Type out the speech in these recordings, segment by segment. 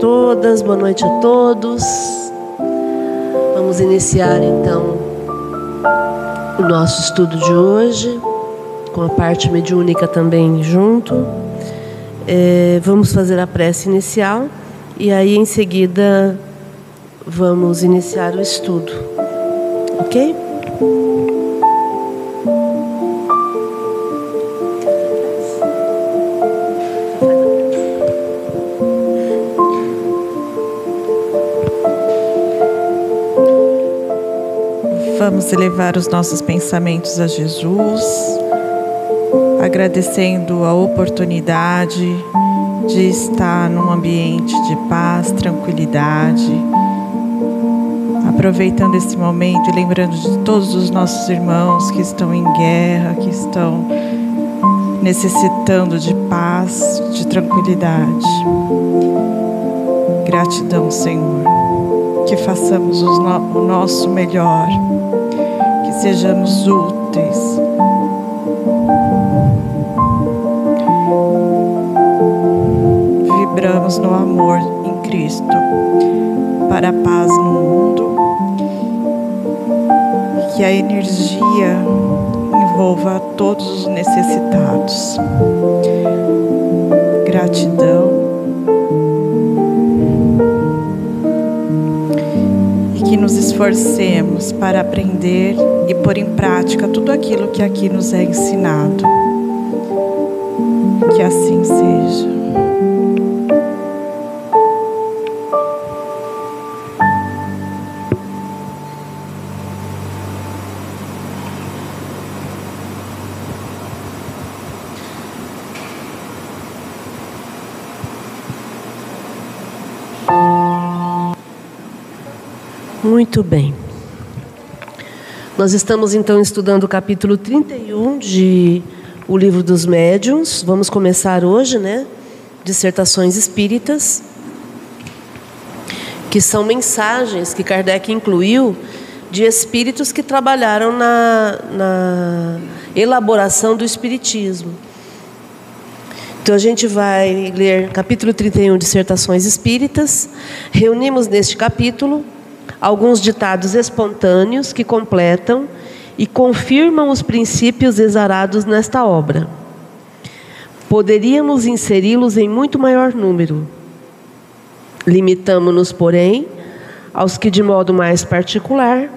todas, boa noite a todos. Vamos iniciar então o nosso estudo de hoje, com a parte mediúnica também junto. É, vamos fazer a prece inicial e aí em seguida vamos iniciar o estudo, ok? Vamos elevar os nossos pensamentos a Jesus, agradecendo a oportunidade de estar num ambiente de paz, tranquilidade, aproveitando esse momento e lembrando de todos os nossos irmãos que estão em guerra, que estão necessitando de paz, de tranquilidade. Gratidão, Senhor. Que façamos o nosso melhor sejamos úteis. Vibramos no amor em Cristo para a paz no mundo e que a energia envolva todos os necessitados. Gratidão. Que nos esforcemos para aprender e pôr em prática tudo aquilo que aqui nos é ensinado. Que assim seja. Muito bem. Nós estamos então estudando o capítulo 31 de O Livro dos Médiuns. Vamos começar hoje, né? Dissertações espíritas, que são mensagens que Kardec incluiu de espíritos que trabalharam na, na elaboração do espiritismo. Então a gente vai ler capítulo 31, Dissertações Espíritas. Reunimos neste capítulo alguns ditados espontâneos que completam e confirmam os princípios exarados nesta obra. Poderíamos inseri-los em muito maior número. Limitamo-nos, porém, aos que, de modo mais particular,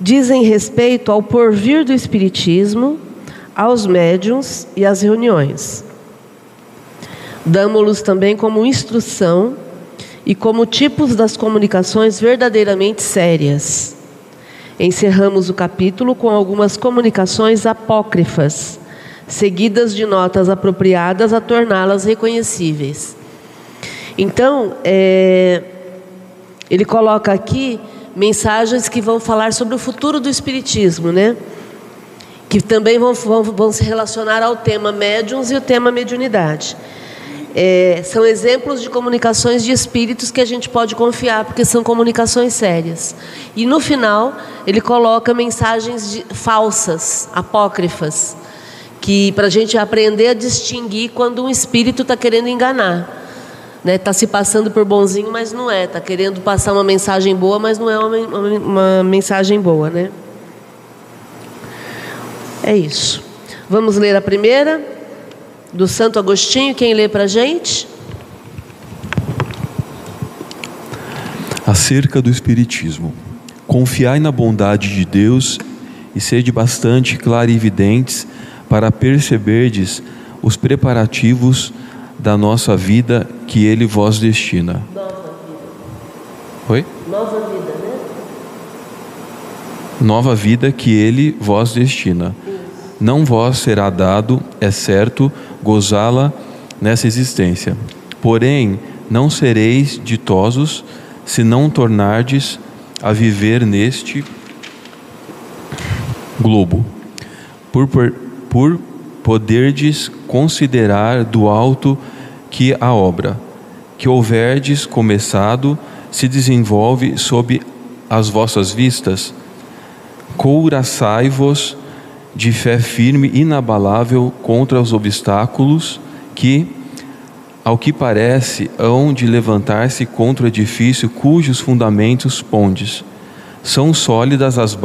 dizem respeito ao porvir do Espiritismo, aos médiums e às reuniões. Damos-los também como instrução e como tipos das comunicações verdadeiramente sérias. Encerramos o capítulo com algumas comunicações apócrifas, seguidas de notas apropriadas a torná-las reconhecíveis. Então, é, ele coloca aqui mensagens que vão falar sobre o futuro do Espiritismo, né? Que também vão, vão, vão se relacionar ao tema médiums e o tema mediunidade. É, são exemplos de comunicações de espíritos que a gente pode confiar, porque são comunicações sérias. E no final, ele coloca mensagens de, falsas, apócrifas, que para a gente aprender a distinguir quando um espírito está querendo enganar. Está né? Tá se passando por bonzinho, mas não é. Está querendo passar uma mensagem boa, mas não é uma, uma, uma mensagem boa. Né? É isso. Vamos ler a primeira do Santo Agostinho, quem lê para a gente? Acerca do Espiritismo. Confiai na bondade de Deus e sede bastante clarividentes para perceberdes os preparativos da nossa vida que Ele vos destina. Nova vida. Oi? Nova vida, né? Nova vida que Ele vos destina. Não vos será dado, é certo, gozá-la nessa existência. Porém, não sereis ditosos se não tornardes a viver neste globo, por, por, por poderdes considerar do alto que a obra que houverdes começado se desenvolve sob as vossas vistas, couraçai-vos de fé firme, inabalável contra os obstáculos que, ao que parece, hão de levantar-se contra o edifício cujos fundamentos pondes. São sólidas as